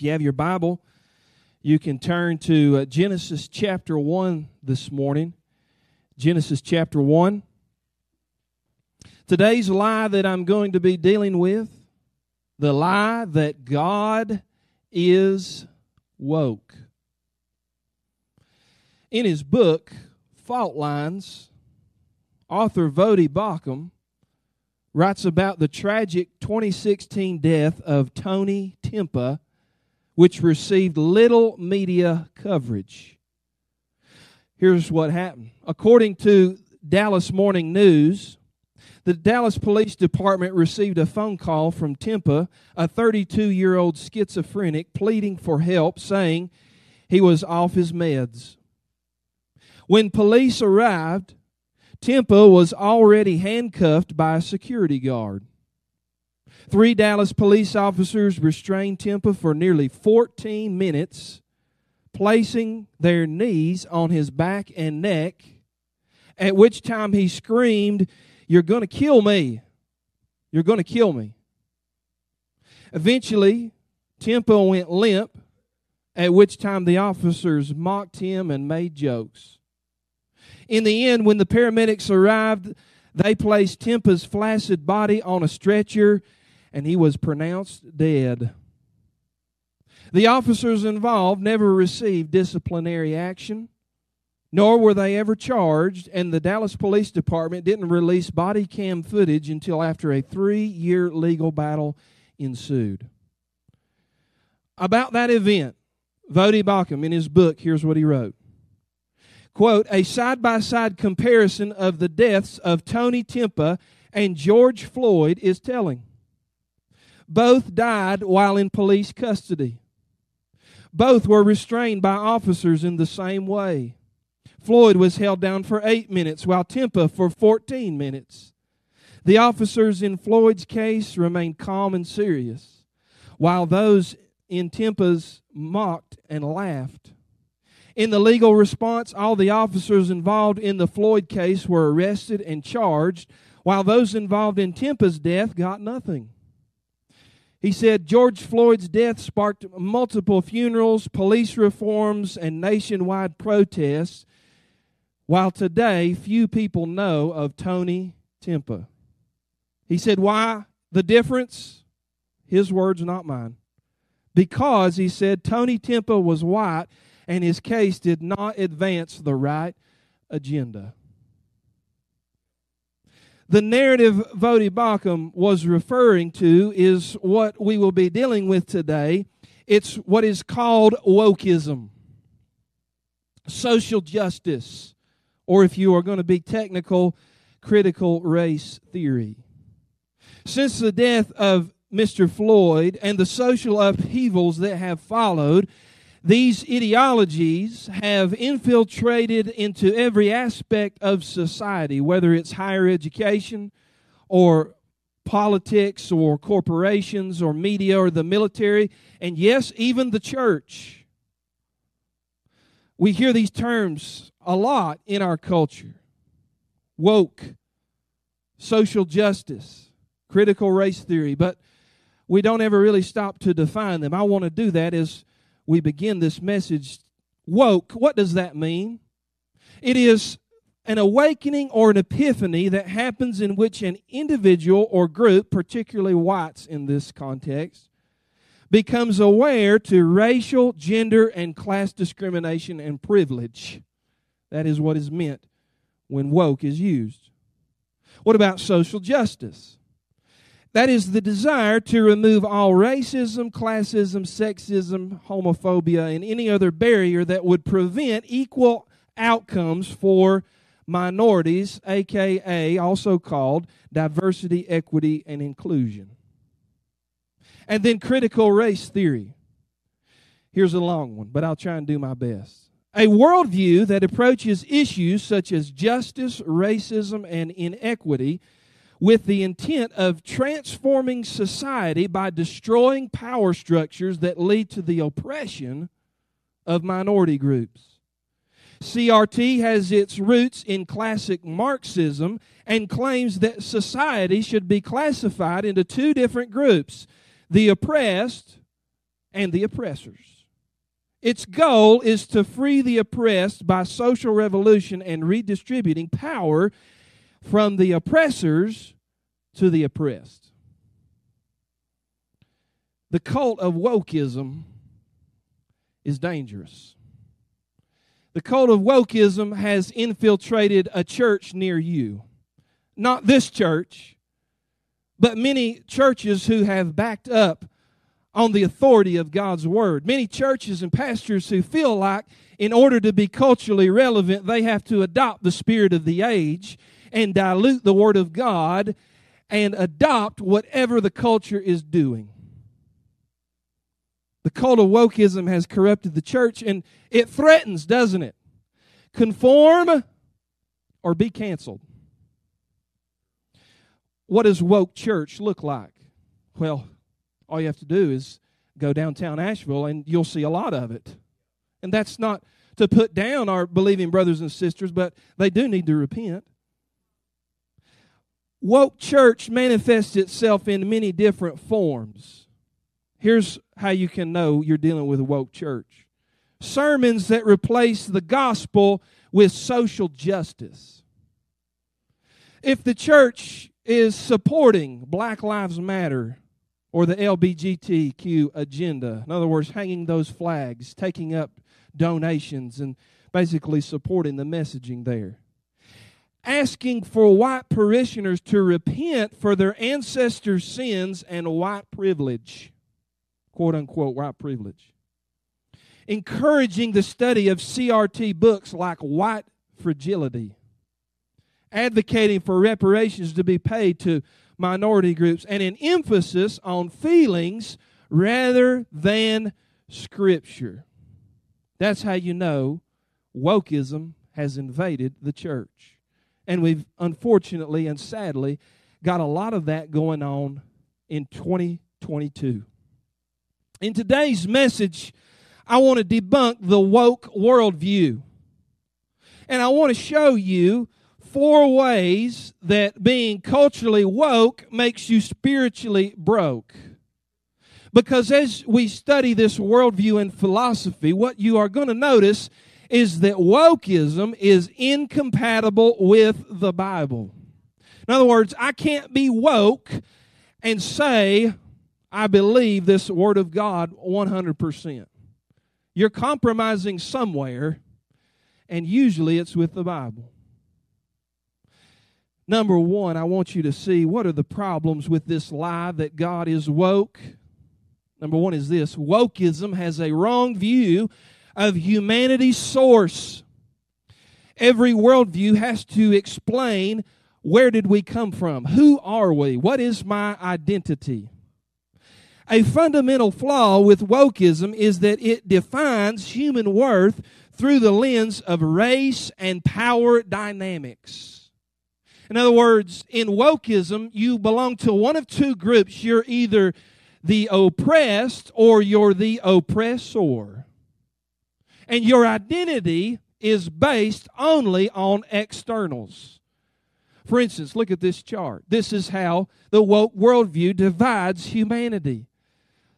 If you have your Bible, you can turn to uh, Genesis chapter 1 this morning. Genesis chapter 1. Today's lie that I'm going to be dealing with the lie that God is woke. In his book, Fault Lines, author Voddie Baucham writes about the tragic 2016 death of Tony Timpa which received little media coverage. Here's what happened. According to Dallas Morning News, the Dallas Police Department received a phone call from Timpa, a 32 year old schizophrenic, pleading for help, saying he was off his meds. When police arrived, Timpa was already handcuffed by a security guard. Three Dallas police officers restrained Timpa for nearly 14 minutes, placing their knees on his back and neck, at which time he screamed, You're going to kill me. You're going to kill me. Eventually, Timpa went limp, at which time the officers mocked him and made jokes. In the end, when the paramedics arrived, they placed Timpa's flaccid body on a stretcher and he was pronounced dead. The officers involved never received disciplinary action, nor were they ever charged, and the Dallas Police Department didn't release body cam footage until after a three year legal battle ensued. About that event, Voddie Baucham, in his book, here's what he wrote. Quote, a side by side comparison of the deaths of Tony Timpa and George Floyd is telling. Both died while in police custody. Both were restrained by officers in the same way. Floyd was held down for eight minutes, while Timpa for 14 minutes. The officers in Floyd's case remained calm and serious, while those in Timpa's mocked and laughed. In the legal response, all the officers involved in the Floyd case were arrested and charged, while those involved in Timpa's death got nothing. He said George Floyd's death sparked multiple funerals, police reforms, and nationwide protests, while today few people know of Tony Timpa. He said, Why the difference? His words, not mine. Because, he said, Tony Timpa was white and his case did not advance the right agenda. The narrative Voddie Baucham was referring to is what we will be dealing with today. It's what is called wokeism, social justice, or if you are going to be technical, critical race theory. Since the death of Mr. Floyd and the social upheavals that have followed, these ideologies have infiltrated into every aspect of society, whether it's higher education or politics or corporations or media or the military, and yes, even the church. We hear these terms a lot in our culture woke, social justice, critical race theory, but we don't ever really stop to define them. I want to do that as we begin this message woke, what does that mean? It is an awakening or an epiphany that happens in which an individual or group, particularly whites in this context, becomes aware to racial, gender, and class discrimination and privilege. That is what is meant when woke is used. What about social justice? That is the desire to remove all racism, classism, sexism, homophobia, and any other barrier that would prevent equal outcomes for minorities, aka also called diversity, equity, and inclusion. And then critical race theory. Here's a long one, but I'll try and do my best. A worldview that approaches issues such as justice, racism, and inequity with the intent of transforming society by destroying power structures that lead to the oppression of minority groups. CRT has its roots in classic Marxism and claims that society should be classified into two different groups the oppressed and the oppressors. Its goal is to free the oppressed by social revolution and redistributing power from the oppressors to the oppressed. The cult of wokeism is dangerous. The cult of wokeism has infiltrated a church near you. Not this church, but many churches who have backed up on the authority of God's Word. Many churches and pastors who feel like, in order to be culturally relevant, they have to adopt the spirit of the age and dilute the Word of God and adopt whatever the culture is doing. The cult of wokeism has corrupted the church and it threatens, doesn't it? Conform or be canceled. What does woke church look like? Well, all you have to do is go downtown Asheville and you'll see a lot of it. And that's not to put down our believing brothers and sisters, but they do need to repent. Woke church manifests itself in many different forms. Here's how you can know you're dealing with a woke church sermons that replace the gospel with social justice. If the church is supporting Black Lives Matter or the LBGTQ agenda, in other words, hanging those flags, taking up donations, and basically supporting the messaging there. Asking for white parishioners to repent for their ancestors' sins and white privilege quote unquote white privilege. Encouraging the study of CRT books like White Fragility. Advocating for reparations to be paid to minority groups and an emphasis on feelings rather than scripture. That's how you know wokeism has invaded the church. And we've unfortunately and sadly got a lot of that going on in 2022. In today's message, I want to debunk the woke worldview. And I want to show you four ways that being culturally woke makes you spiritually broke. Because as we study this worldview and philosophy, what you are going to notice is that wokeism is incompatible with the Bible. In other words, I can't be woke and say I believe this Word of God 100%. You're compromising somewhere, and usually it's with the Bible. Number one, I want you to see what are the problems with this lie that God is woke. Number one is this wokeism has a wrong view of humanity's source. Every worldview has to explain where did we come from? Who are we? What is my identity? A fundamental flaw with wokeism is that it defines human worth through the lens of race and power dynamics. In other words, in wokeism, you belong to one of two groups. You're either the oppressed or you're the oppressor. And your identity is based only on externals. For instance, look at this chart. This is how the woke worldview divides humanity.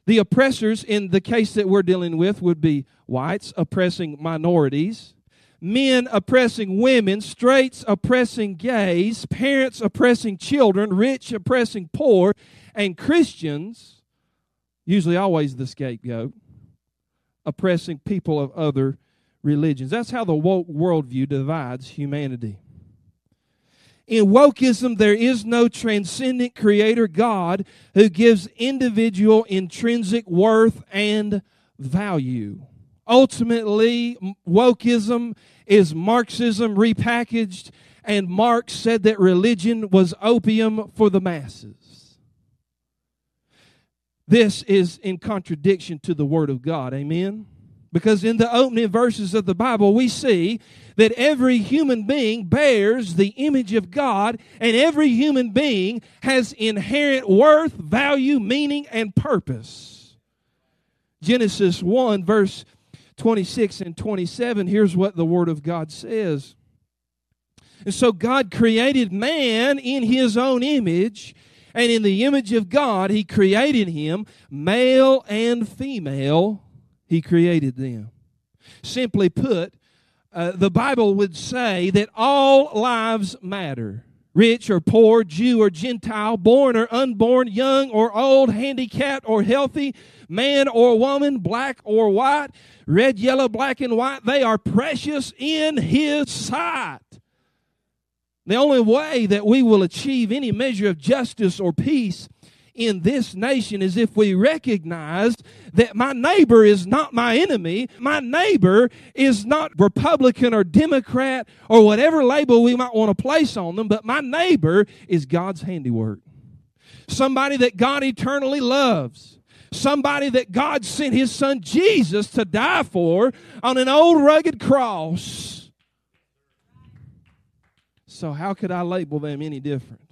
The oppressors, in the case that we're dealing with, would be whites oppressing minorities, men oppressing women, straights oppressing gays, parents oppressing children, rich oppressing poor, and Christians, usually always the scapegoat, oppressing people of other religions. That's how the woke worldview divides humanity. In wokeism, there is no transcendent creator God who gives individual intrinsic worth and value. Ultimately, wokeism is Marxism repackaged, and Marx said that religion was opium for the masses. This is in contradiction to the Word of God. Amen? Because in the opening verses of the Bible, we see that every human being bears the image of God, and every human being has inherent worth, value, meaning, and purpose. Genesis 1, verse 26 and 27, here's what the Word of God says. And so God created man in his own image. And in the image of God, He created him, male and female, He created them. Simply put, uh, the Bible would say that all lives matter. Rich or poor, Jew or Gentile, born or unborn, young or old, handicapped or healthy, man or woman, black or white, red, yellow, black, and white, they are precious in His sight. The only way that we will achieve any measure of justice or peace in this nation is if we recognize that my neighbor is not my enemy. My neighbor is not Republican or Democrat or whatever label we might want to place on them, but my neighbor is God's handiwork. Somebody that God eternally loves. Somebody that God sent his son Jesus to die for on an old rugged cross. So, how could I label them any different?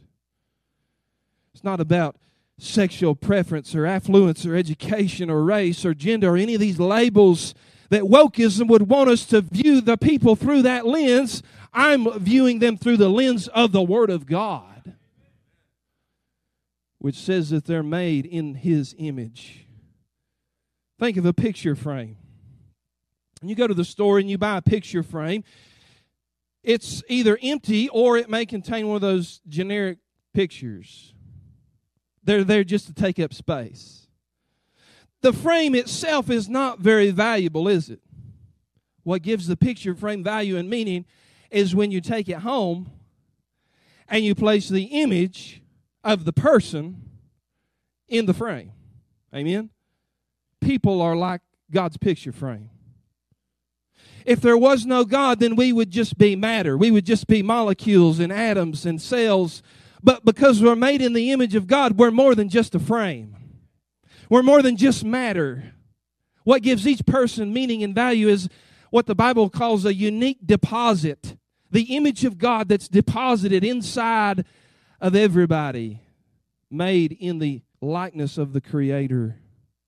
It's not about sexual preference or affluence or education or race or gender or any of these labels that wokeism would want us to view the people through that lens. I'm viewing them through the lens of the Word of God, which says that they're made in His image. Think of a picture frame. You go to the store and you buy a picture frame. It's either empty or it may contain one of those generic pictures. They're there just to take up space. The frame itself is not very valuable, is it? What gives the picture frame value and meaning is when you take it home and you place the image of the person in the frame. Amen? People are like God's picture frame. If there was no God, then we would just be matter. We would just be molecules and atoms and cells but because we're made in the image of God, we're more than just a frame. We're more than just matter. What gives each person meaning and value is what the Bible calls a unique deposit. The image of God that's deposited inside of everybody, made in the likeness of the Creator.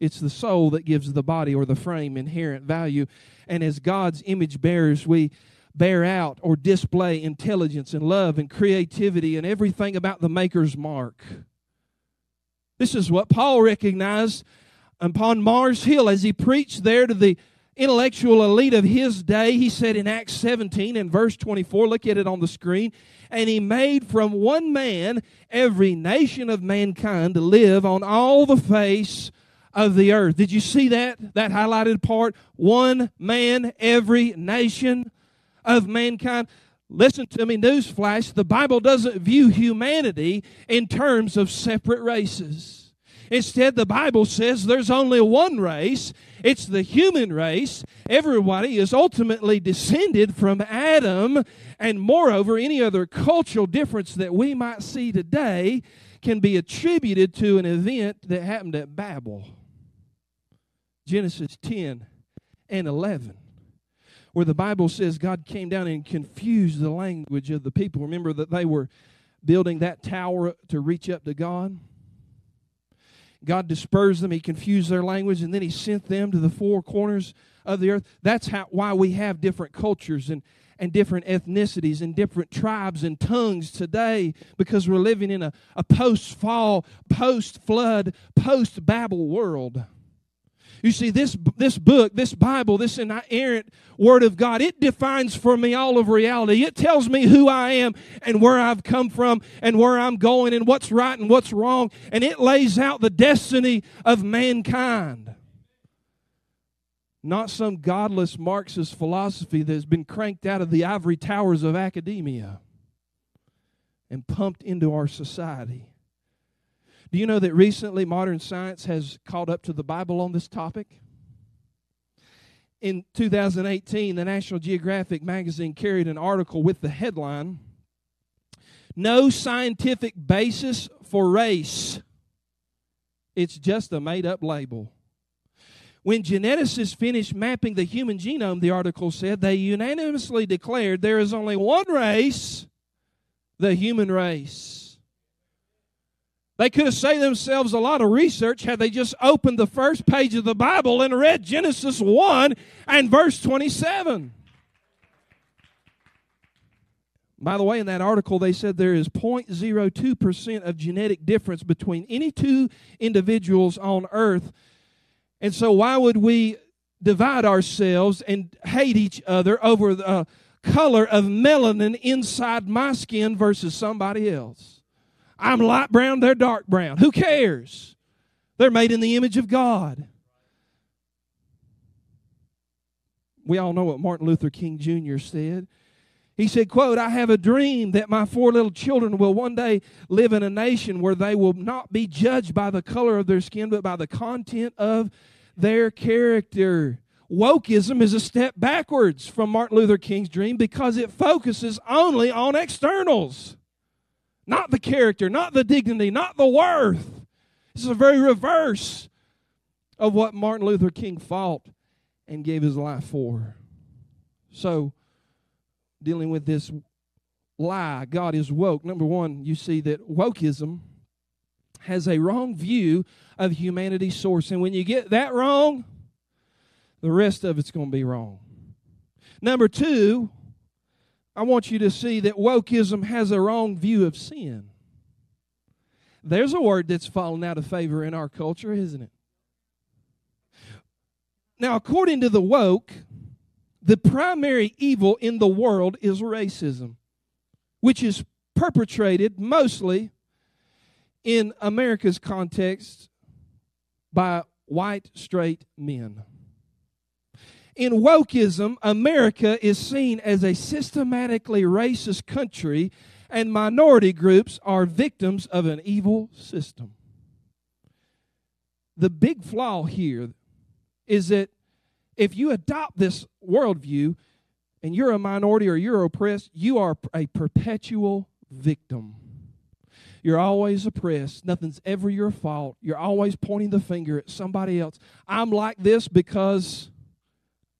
It's the soul that gives the body or the frame inherent value. And as God's image bearers, we bear out or display intelligence and love and creativity and everything about the Maker's mark. This is what Paul recognized upon Mars Hill as he preached there to the intellectual elite of his day. He said in Acts 17 and verse 24, look at it on the screen, and he made from one man every nation of mankind to live on all the face of the earth. Did you see that? That highlighted part? One man, every nation of mankind. Listen to me, newsflash. The Bible doesn't view humanity in terms of separate races. Instead, the Bible says there's only one race. It's the human race. Everybody is ultimately descended from Adam. And moreover, any other cultural difference that we might see today can be attributed to an event that happened at Babel. Genesis 10 and 11 where the Bible says God came down and confused the language of the people. Remember that they were building that tower to reach up to God? God dispersed them, He confused their language, and then He sent them to the four corners of the earth. That's how, why we have different cultures and, and different ethnicities and different tribes and tongues today because we're living in a, a post fall, post flood, post Babel world. You see, this, this book, this Bible, this inerrant Word of God, it defines for me all of reality. It tells me who I am and where I've come from and where I'm going and what's right and what's wrong. And it lays out the destiny of mankind. Not some godless Marxist philosophy that has been cranked out of the ivory towers of academia and pumped into our society. Do you know that recently modern science has caught up to the Bible on this topic? In 2018, the National Geographic magazine carried an article with the headline No Scientific Basis for Race. It's just a made up label. When geneticists finished mapping the human genome, the article said, they unanimously declared there is only one race, the human race. They could have saved themselves a lot of research had they just opened the first page of the Bible and read Genesis 1 and verse 27. By the way, in that article, they said there is 0.02% of genetic difference between any two individuals on earth. And so, why would we divide ourselves and hate each other over the color of melanin inside my skin versus somebody else? I'm light brown, they're dark brown. Who cares? They're made in the image of God. We all know what Martin Luther King Jr. said. He said, quote, I have a dream that my four little children will one day live in a nation where they will not be judged by the color of their skin, but by the content of their character. Wokeism is a step backwards from Martin Luther King's dream because it focuses only on externals, not the character, not the dignity, not the worth. This is a very reverse of what Martin Luther King fought and gave his life for. So, dealing with this lie, God is woke. Number one, you see that wokeism has a wrong view of humanity's source. And when you get that wrong, the rest of it's going to be wrong. Number two, I want you to see that wokeism has a wrong view of sin. There's a word that's fallen out of favor in our culture, isn't it? Now, according to the woke, the primary evil in the world is racism, which is perpetrated mostly in America's context by white straight men. In wokeism, America is seen as a systematically racist country and minority groups are victims of an evil system. The big flaw here is that if you adopt this worldview and you're a minority or you're oppressed, you are a perpetual victim. You're always oppressed. Nothing's ever your fault. You're always pointing the finger at somebody else. I'm like this because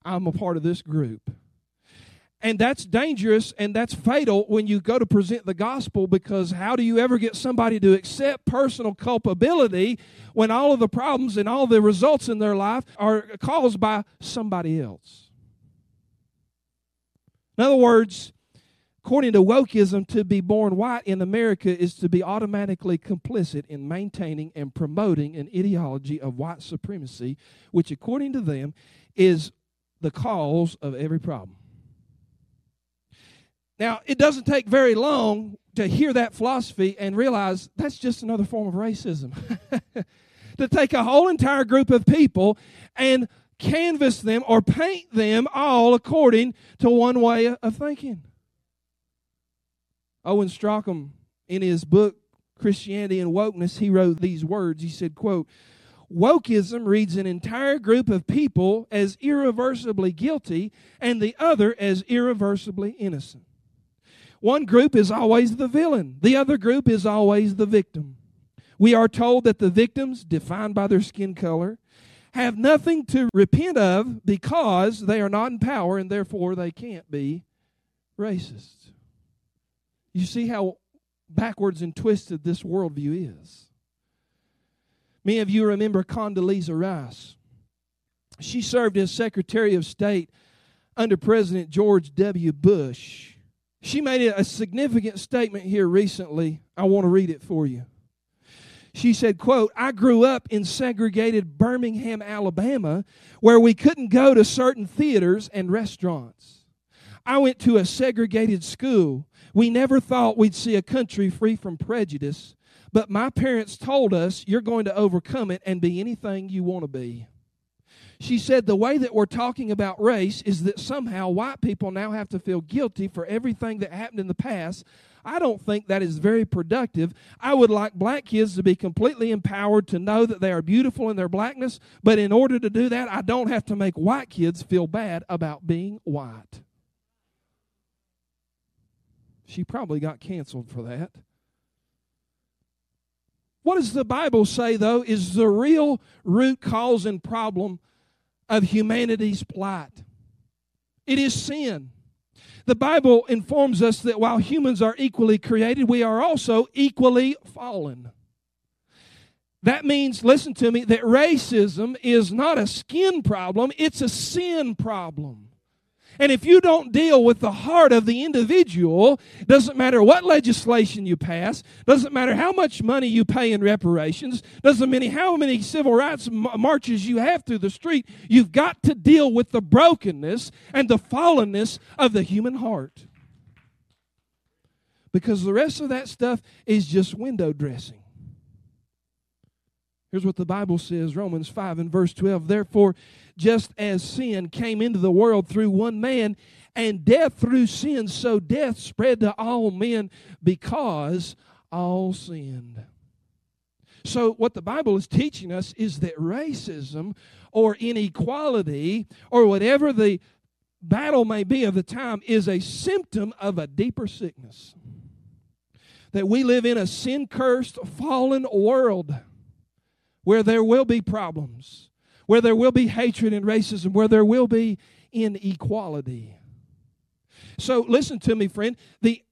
I'm a part of this group. And that's dangerous and that's fatal when you go to present the gospel because how do you ever get somebody to accept personal culpability when all of the problems and all the results in their life are caused by somebody else? In other words, according to wokeism, to be born white in America is to be automatically complicit in maintaining and promoting an ideology of white supremacy, which, according to them, is the cause of every problem. Now, it doesn't take very long to hear that philosophy and realize that's just another form of racism. to take a whole entire group of people and canvas them or paint them all according to one way of thinking. Owen Strachan, in his book Christianity and Wokeness, he wrote these words. He said, quote, Wokeism reads an entire group of people as irreversibly guilty and the other as irreversibly innocent. One group is always the villain, the other group is always the victim. We are told that the victims, defined by their skin color, have nothing to repent of because they are not in power and therefore they can't be racist. You see how backwards and twisted this worldview is. Many of you remember Condoleezza Rice. She served as Secretary of State under President George W. Bush. She made a significant statement here recently. I want to read it for you. She said, quote, I grew up in segregated Birmingham, Alabama, where we couldn't go to certain theaters and restaurants. I went to a segregated school. We never thought we'd see a country free from prejudice, but my parents told us you're going to overcome it and be anything you want to be. She said the way that we're talking about race is that somehow white people now have to feel guilty for everything that happened in the past. I don't think that is very productive. I would like black kids to be completely empowered to know that they are beautiful in their blackness, but in order to do that, I don't have to make white kids feel bad about being white. She probably got canceled for that. What does the Bible say, though, is the real root cause and problem of humanity's plight. It is sin. The Bible informs us that while humans are equally created, we are also equally fallen. That means, listen to me, that racism is not a skin problem, it's a sin problem. And if you don't deal with the heart of the individual, doesn't matter what legislation you pass, doesn't matter how much money you pay in reparations, doesn't matter how many civil rights marches you have through the street, you've got to deal with the brokenness and the fallenness of the human heart. Because the rest of that stuff is just window dressing. Here's what the Bible says Romans 5 and verse 12. Therefore, just as sin came into the world through one man, and death through sin, so death spread to all men because all sinned. So, what the Bible is teaching us is that racism or inequality or whatever the battle may be of the time is a symptom of a deeper sickness. That we live in a sin cursed, fallen world where there will be problems, where there will be hatred and racism, where there will be inequality. So, listen to me, friend. The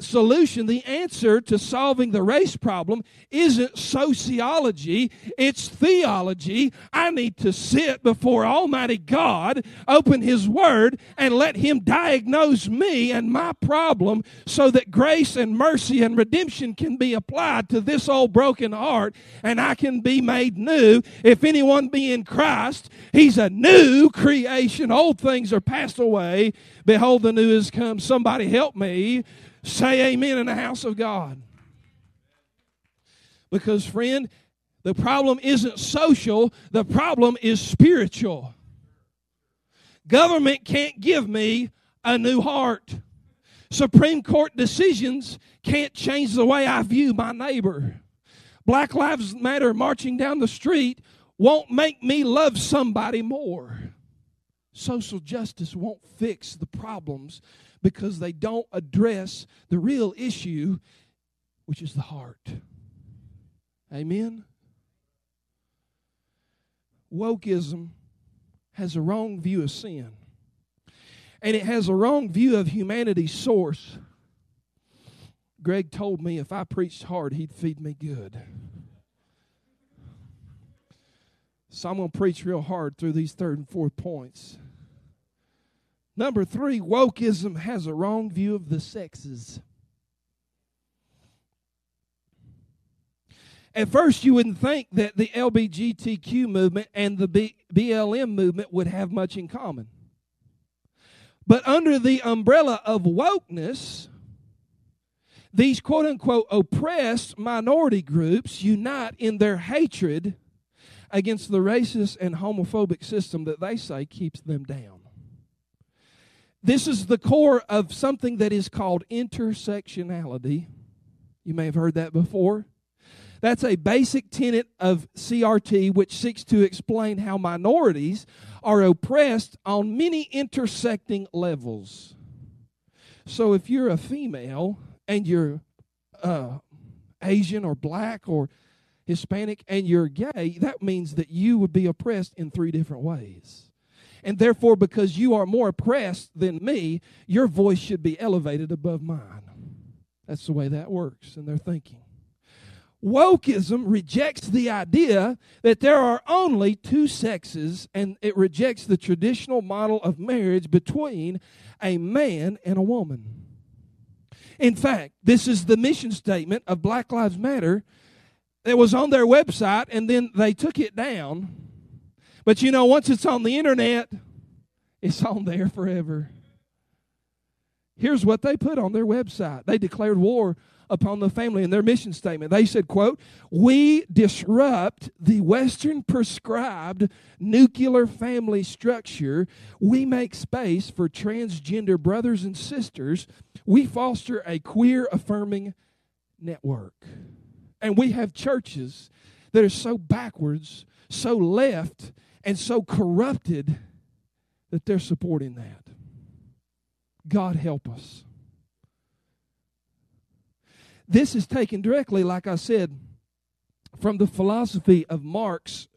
solution, the answer to solving the race problem isn't sociology, it's theology. I need to sit before Almighty God, open His Word, and let Him diagnose me and my problem so that grace and mercy and redemption can be applied to this old broken heart and I can be made new. If anyone be in Christ, He's a new creation. Old things are passed away. Behold, the new has come. Somebody help me Say amen in the house of God. Because, friend, the problem isn't social, the problem is spiritual. Government can't give me a new heart. Supreme Court decisions can't change the way I view my neighbor. Black Lives Matter marching down the street won't make me love somebody more. Social justice won't fix the problems because they don't address the real issue, which is the heart. Amen? Wokeism has a wrong view of sin, and it has a wrong view of humanity's source. Greg told me if I preached hard, he'd feed me good. So I'm going to preach real hard through these third and fourth points. Number three, wokeism has a wrong view of the sexes. At first, you wouldn't think that the LBGTQ movement and the B- BLM movement would have much in common. But under the umbrella of wokeness, these quote unquote oppressed minority groups unite in their hatred against the racist and homophobic system that they say keeps them down. This is the core of something that is called intersectionality. You may have heard that before. That's a basic tenet of CRT which seeks to explain how minorities are oppressed on many intersecting levels. So if you're a female and you're uh, Asian or black or Hispanic and you're gay, that means that you would be oppressed in three different ways. And therefore, because you are more oppressed than me, your voice should be elevated above mine. That's the way that works in their thinking. Wokeism rejects the idea that there are only two sexes, and it rejects the traditional model of marriage between a man and a woman. In fact, this is the mission statement of Black Lives Matter that was on their website, and then they took it down but you know, once it's on the internet, it's on there forever. Here's what they put on their website. They declared war upon the family in their mission statement. They said, quote, "We disrupt the western prescribed nuclear family structure. We make space for transgender brothers and sisters. We foster a queer affirming network." And we have churches that are so backwards, so left and so corrupted that they're supporting that. God help us. This is taken directly, like I said, from the philosophy of Marx.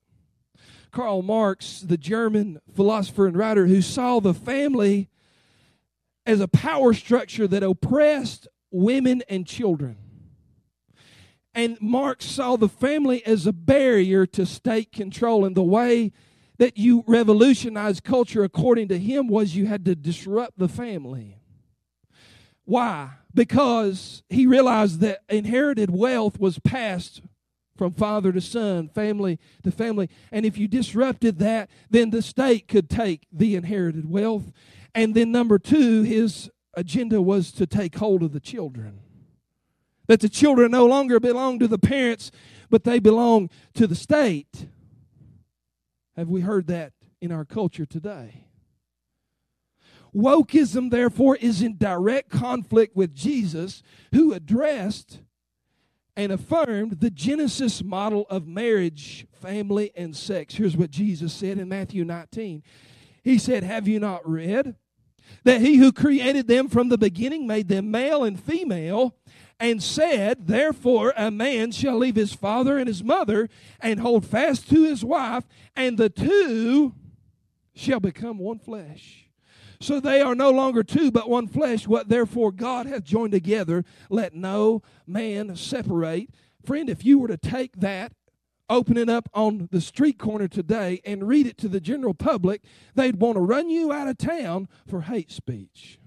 Karl Marx, the German philosopher and writer who saw the family as a power structure that oppressed women and children. And Marx saw the family as a barrier to state control. And the way that you revolutionized culture according to him was you had to disrupt the family. Why? Because he realized that inherited wealth was passed from father to son, family to family. And if you disrupted that, then the state could take the inherited wealth. And then, number two, his agenda was to take hold of the children. That the children no longer belong to the parents, but they belong to the state. Have we heard that in our culture today? Wokeism, therefore, is in direct conflict with Jesus, who addressed and affirmed the Genesis model of marriage, family, and sex. Here's what Jesus said in Matthew 19 He said, Have you not read that he who created them from the beginning made them male and female? And said, Therefore, a man shall leave his father and his mother and hold fast to his wife, and the two shall become one flesh. So they are no longer two, but one flesh. What therefore God hath joined together, let no man separate. Friend, if you were to take that, open it up on the street corner today, and read it to the general public, they'd want to run you out of town for hate speech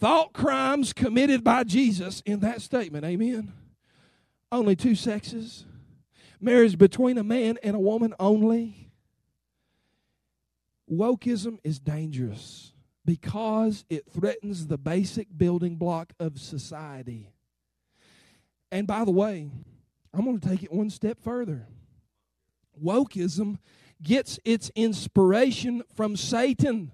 thought crimes committed by Jesus in that statement. Amen. Only two sexes. Marriage between a man and a woman only. Wokeism is dangerous because it threatens the basic building block of society. And by the way, I'm going to take it one step further. Wokeism gets its inspiration from Satan.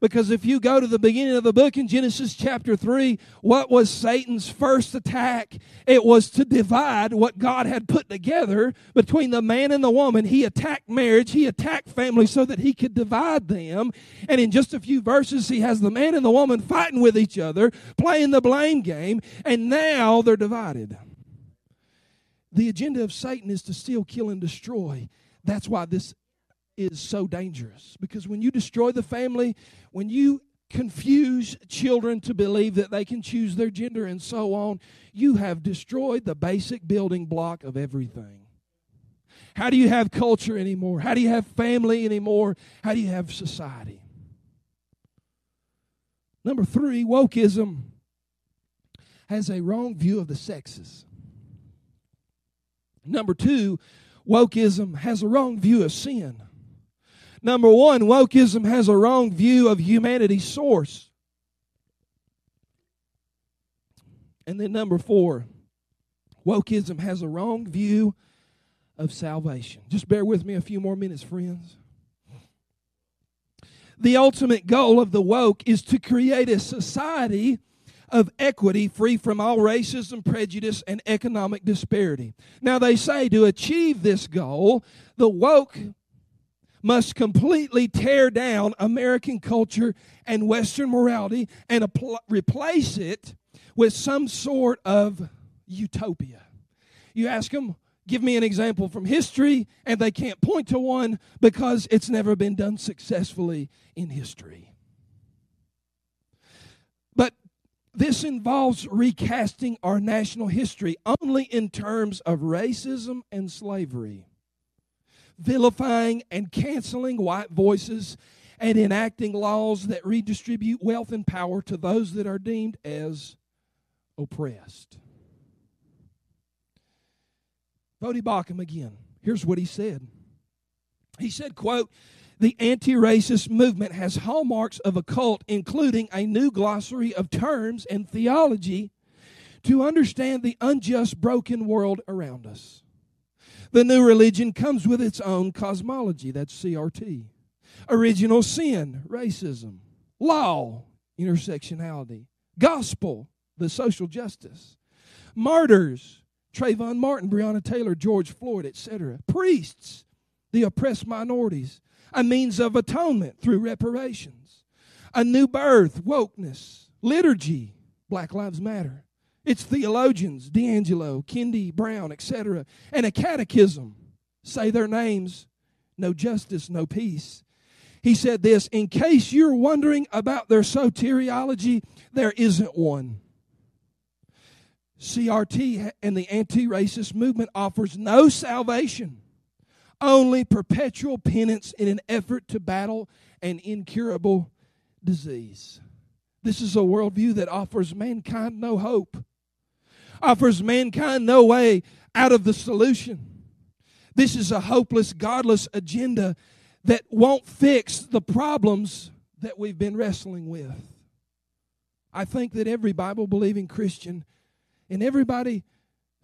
Because if you go to the beginning of the book in Genesis chapter 3, what was Satan's first attack? It was to divide what God had put together between the man and the woman. He attacked marriage, he attacked family so that he could divide them. And in just a few verses, he has the man and the woman fighting with each other, playing the blame game, and now they're divided. The agenda of Satan is to steal, kill, and destroy. That's why this is so dangerous because when you destroy the family, when you confuse children to believe that they can choose their gender and so on, you have destroyed the basic building block of everything. How do you have culture anymore? How do you have family anymore? How do you have society? Number three, wokeism has a wrong view of the sexes. Number two, wokeism has a wrong view of sin. Number one, wokeism has a wrong view of humanity's source. And then number four, wokeism has a wrong view of salvation. Just bear with me a few more minutes, friends. The ultimate goal of the woke is to create a society of equity free from all racism, prejudice, and economic disparity. Now, they say to achieve this goal, the woke must completely tear down American culture and Western morality and apl- replace it with some sort of utopia. You ask them, give me an example from history, and they can't point to one because it's never been done successfully in history. But this involves recasting our national history only in terms of racism and slavery vilifying and canceling white voices, and enacting laws that redistribute wealth and power to those that are deemed as oppressed. Voddie Baucham again. Here's what he said. He said, quote, the anti-racist movement has hallmarks of a cult, including a new glossary of terms and theology to understand the unjust, broken world around us. The new religion comes with its own cosmology. That's CRT. Original sin, racism. Law, intersectionality. Gospel, the social justice. Martyrs, Trayvon Martin, Breonna Taylor, George Floyd, etc. Priests, the oppressed minorities. A means of atonement through reparations. A new birth, wokeness. Liturgy, Black Lives Matter. It's theologians, DiAngelo, Kendi Brown, etc., and a catechism. Say their names. No justice, no peace. He said this In case you're wondering about their soteriology, there isn't one. CRT and the anti racist movement offers no salvation, only perpetual penance in an effort to battle an incurable disease. This is a worldview that offers mankind no hope, offers mankind no way out of the solution. This is a hopeless, godless agenda that won't fix the problems that we've been wrestling with. I think that every Bible believing Christian and everybody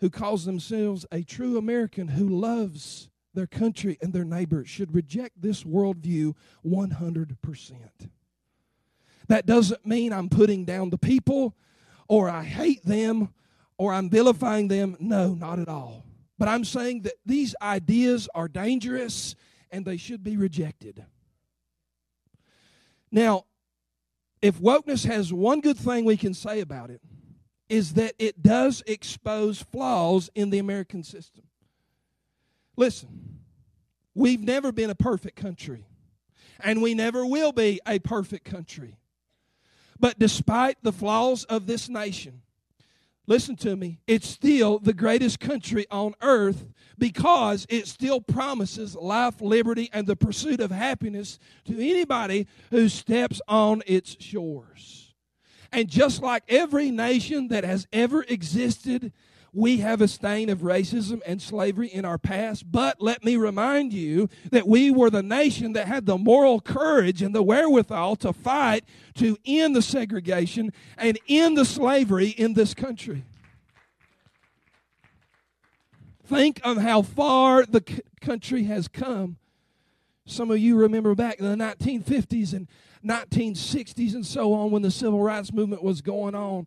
who calls themselves a true American who loves their country and their neighbor should reject this worldview 100%. That doesn't mean I'm putting down the people or I hate them or I'm vilifying them. No, not at all. But I'm saying that these ideas are dangerous and they should be rejected. Now, if wokeness has one good thing we can say about it, is that it does expose flaws in the American system. Listen, we've never been a perfect country, and we never will be a perfect country. But despite the flaws of this nation, listen to me, it's still the greatest country on earth because it still promises life, liberty, and the pursuit of happiness to anybody who steps on its shores. And just like every nation that has ever existed we have a stain of racism and slavery in our past, but let me remind you that we were the nation that had the moral courage and the wherewithal to fight to end the segregation and end the slavery in this country. Think of how far the c- country has come. Some of you remember back in the 1950s and 1960s and so on when the civil rights movement was going on.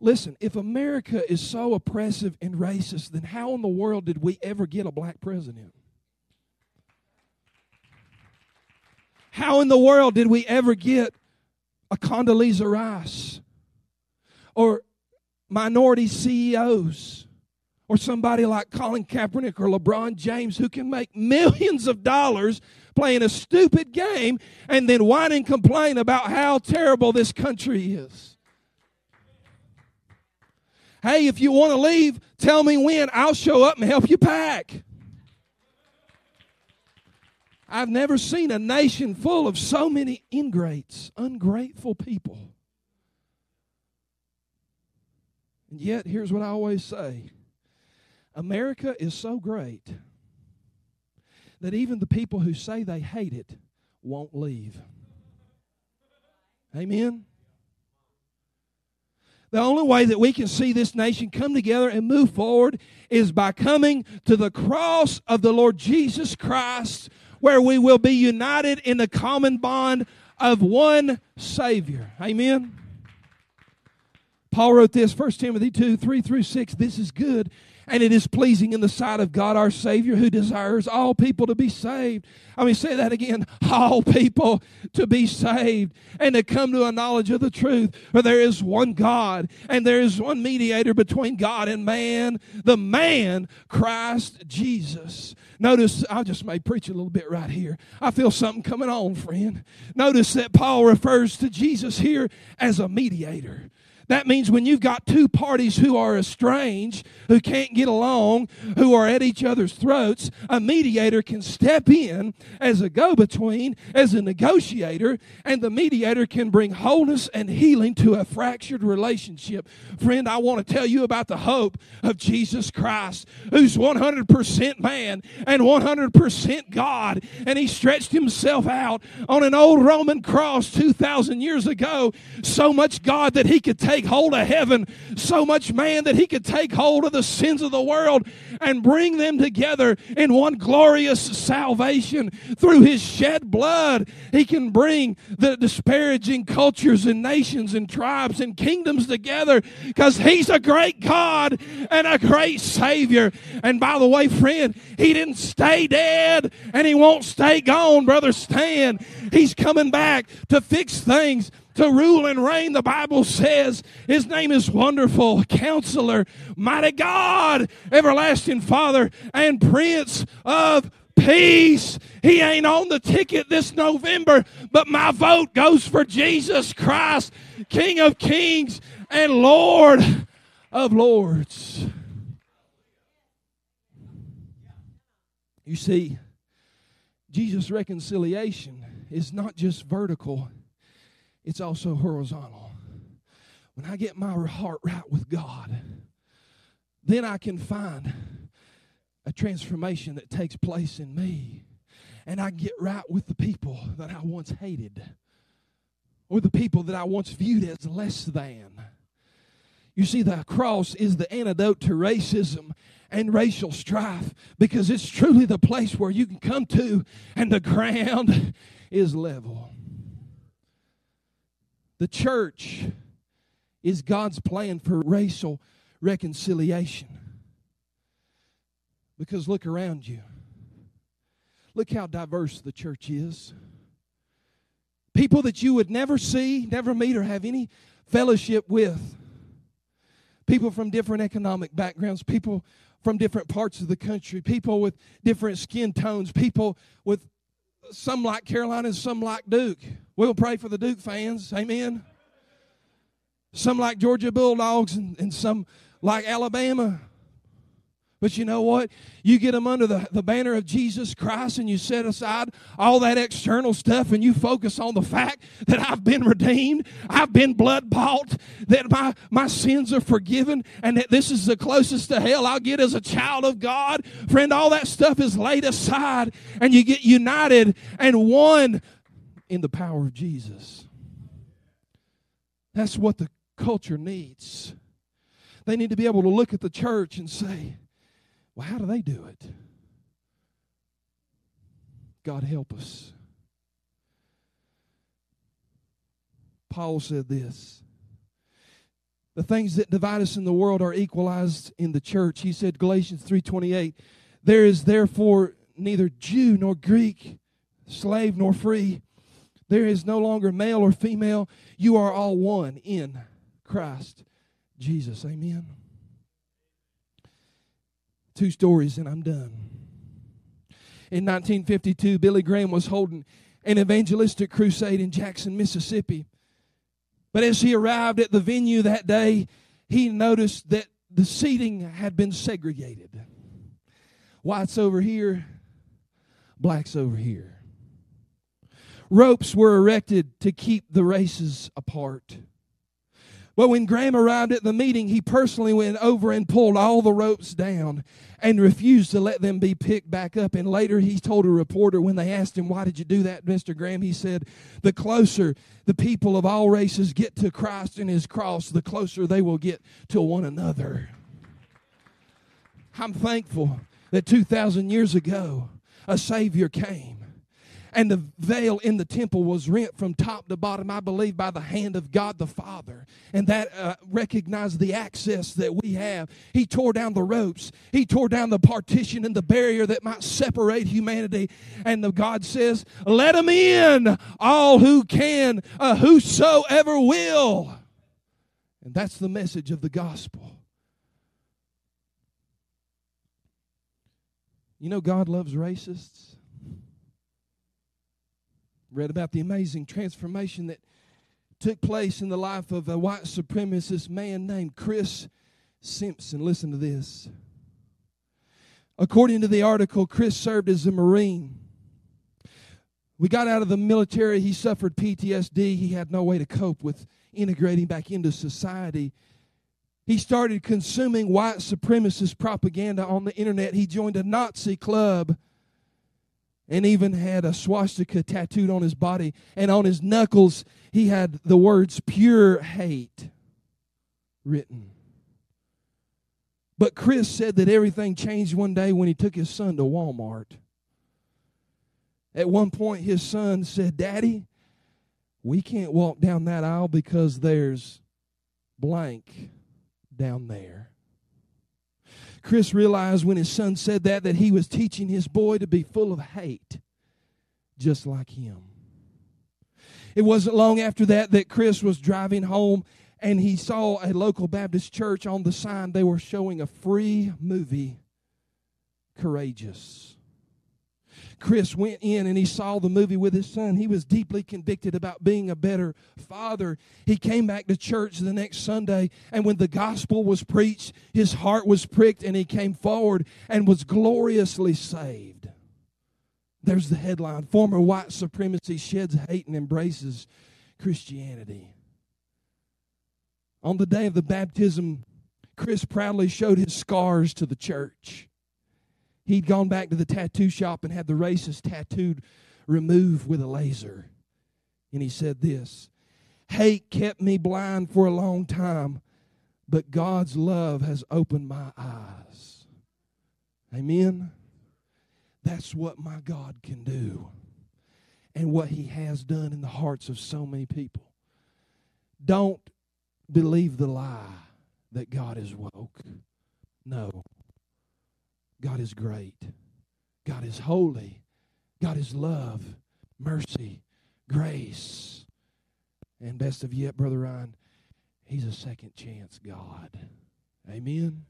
Listen, if America is so oppressive and racist, then how in the world did we ever get a black president? How in the world did we ever get a Condoleezza Rice or minority CEOs or somebody like Colin Kaepernick or LeBron James who can make millions of dollars playing a stupid game and then whine and complain about how terrible this country is? Hey, if you want to leave, tell me when. I'll show up and help you pack. I've never seen a nation full of so many ingrates, ungrateful people. And yet, here's what I always say America is so great that even the people who say they hate it won't leave. Amen? The only way that we can see this nation come together and move forward is by coming to the cross of the Lord Jesus Christ, where we will be united in the common bond of one Savior. Amen. Paul wrote this, 1 Timothy 2 3 through 6. This is good and it is pleasing in the sight of God our Savior who desires all people to be saved. I mean, say that again all people to be saved and to come to a knowledge of the truth. For there is one God and there is one mediator between God and man, the man Christ Jesus. Notice, I just may preach a little bit right here. I feel something coming on, friend. Notice that Paul refers to Jesus here as a mediator. That means when you've got two parties who are estranged, who can't get along, who are at each other's throats, a mediator can step in as a go between, as a negotiator, and the mediator can bring wholeness and healing to a fractured relationship. Friend, I want to tell you about the hope of Jesus Christ, who's 100% man and 100% God, and he stretched himself out on an old Roman cross 2,000 years ago, so much God that he could take take hold of heaven, so much man that he could take hold of the sins of the world and bring them together in one glorious salvation. Through his shed blood, he can bring the disparaging cultures and nations and tribes and kingdoms together because he's a great God and a great Savior. And by the way, friend, he didn't stay dead and he won't stay gone, brother Stan. He's coming back to fix things to rule and reign. The Bible says his name is Wonderful Counselor, Mighty God, Everlasting Father, and Prince of Peace. He ain't on the ticket this November, but my vote goes for Jesus Christ, King of Kings and Lord of Lords. You see, Jesus' reconciliation is not just vertical, it's also horizontal. When I get my heart right with God, then I can find a transformation that takes place in me. And I get right with the people that I once hated or the people that I once viewed as less than. You see, the cross is the antidote to racism and racial strife because it's truly the place where you can come to and the ground is level. The church is God's plan for racial reconciliation. Because look around you. Look how diverse the church is. People that you would never see, never meet, or have any fellowship with. People from different economic backgrounds, people from different parts of the country, people with different skin tones, people with some like Carolina and some like Duke. We'll pray for the Duke fans. Amen. Some like Georgia Bulldogs and, and some like Alabama. But you know what? You get them under the, the banner of Jesus Christ and you set aside all that external stuff and you focus on the fact that I've been redeemed, I've been blood bought, that my, my sins are forgiven, and that this is the closest to hell I'll get as a child of God. Friend, all that stuff is laid aside and you get united and one in the power of Jesus. That's what the culture needs. They need to be able to look at the church and say, well, how do they do it? God help us. Paul said this. The things that divide us in the world are equalized in the church. He said Galatians 3:28, there is therefore neither Jew nor Greek, slave nor free. There is no longer male or female. You are all one in Christ Jesus. Amen. Two stories and I'm done. In 1952, Billy Graham was holding an evangelistic crusade in Jackson, Mississippi. But as he arrived at the venue that day, he noticed that the seating had been segregated. Whites over here, blacks over here. Ropes were erected to keep the races apart. But when Graham arrived at the meeting, he personally went over and pulled all the ropes down and refused to let them be picked back up. And later he told a reporter when they asked him, Why did you do that, Mr. Graham? He said, The closer the people of all races get to Christ and his cross, the closer they will get to one another. I'm thankful that 2,000 years ago, a Savior came and the veil in the temple was rent from top to bottom, I believe, by the hand of God the Father. And that uh, recognized the access that we have. He tore down the ropes, He tore down the partition and the barrier that might separate humanity. And the God says, Let them in, all who can, uh, whosoever will. And that's the message of the gospel. You know, God loves racists read about the amazing transformation that took place in the life of a white supremacist man named Chris Simpson. Listen to this. According to the article, Chris served as a Marine. We got out of the military. He suffered PTSD. He had no way to cope with integrating back into society. He started consuming white supremacist propaganda on the internet. He joined a Nazi club and even had a swastika tattooed on his body. And on his knuckles, he had the words pure hate written. But Chris said that everything changed one day when he took his son to Walmart. At one point, his son said, Daddy, we can't walk down that aisle because there's blank down there. Chris realized when his son said that that he was teaching his boy to be full of hate, just like him. It wasn't long after that that Chris was driving home and he saw a local Baptist church on the sign. They were showing a free movie, Courageous. Chris went in and he saw the movie with his son. He was deeply convicted about being a better father. He came back to church the next Sunday, and when the gospel was preached, his heart was pricked and he came forward and was gloriously saved. There's the headline Former white supremacy sheds hate and embraces Christianity. On the day of the baptism, Chris proudly showed his scars to the church. He'd gone back to the tattoo shop and had the racist tattooed removed with a laser. And he said this Hate kept me blind for a long time, but God's love has opened my eyes. Amen. That's what my God can do and what He has done in the hearts of so many people. Don't believe the lie that God is woke. No. God is great. God is holy. God is love, mercy, grace. And best of yet, Brother Ryan, He's a second chance God. Amen.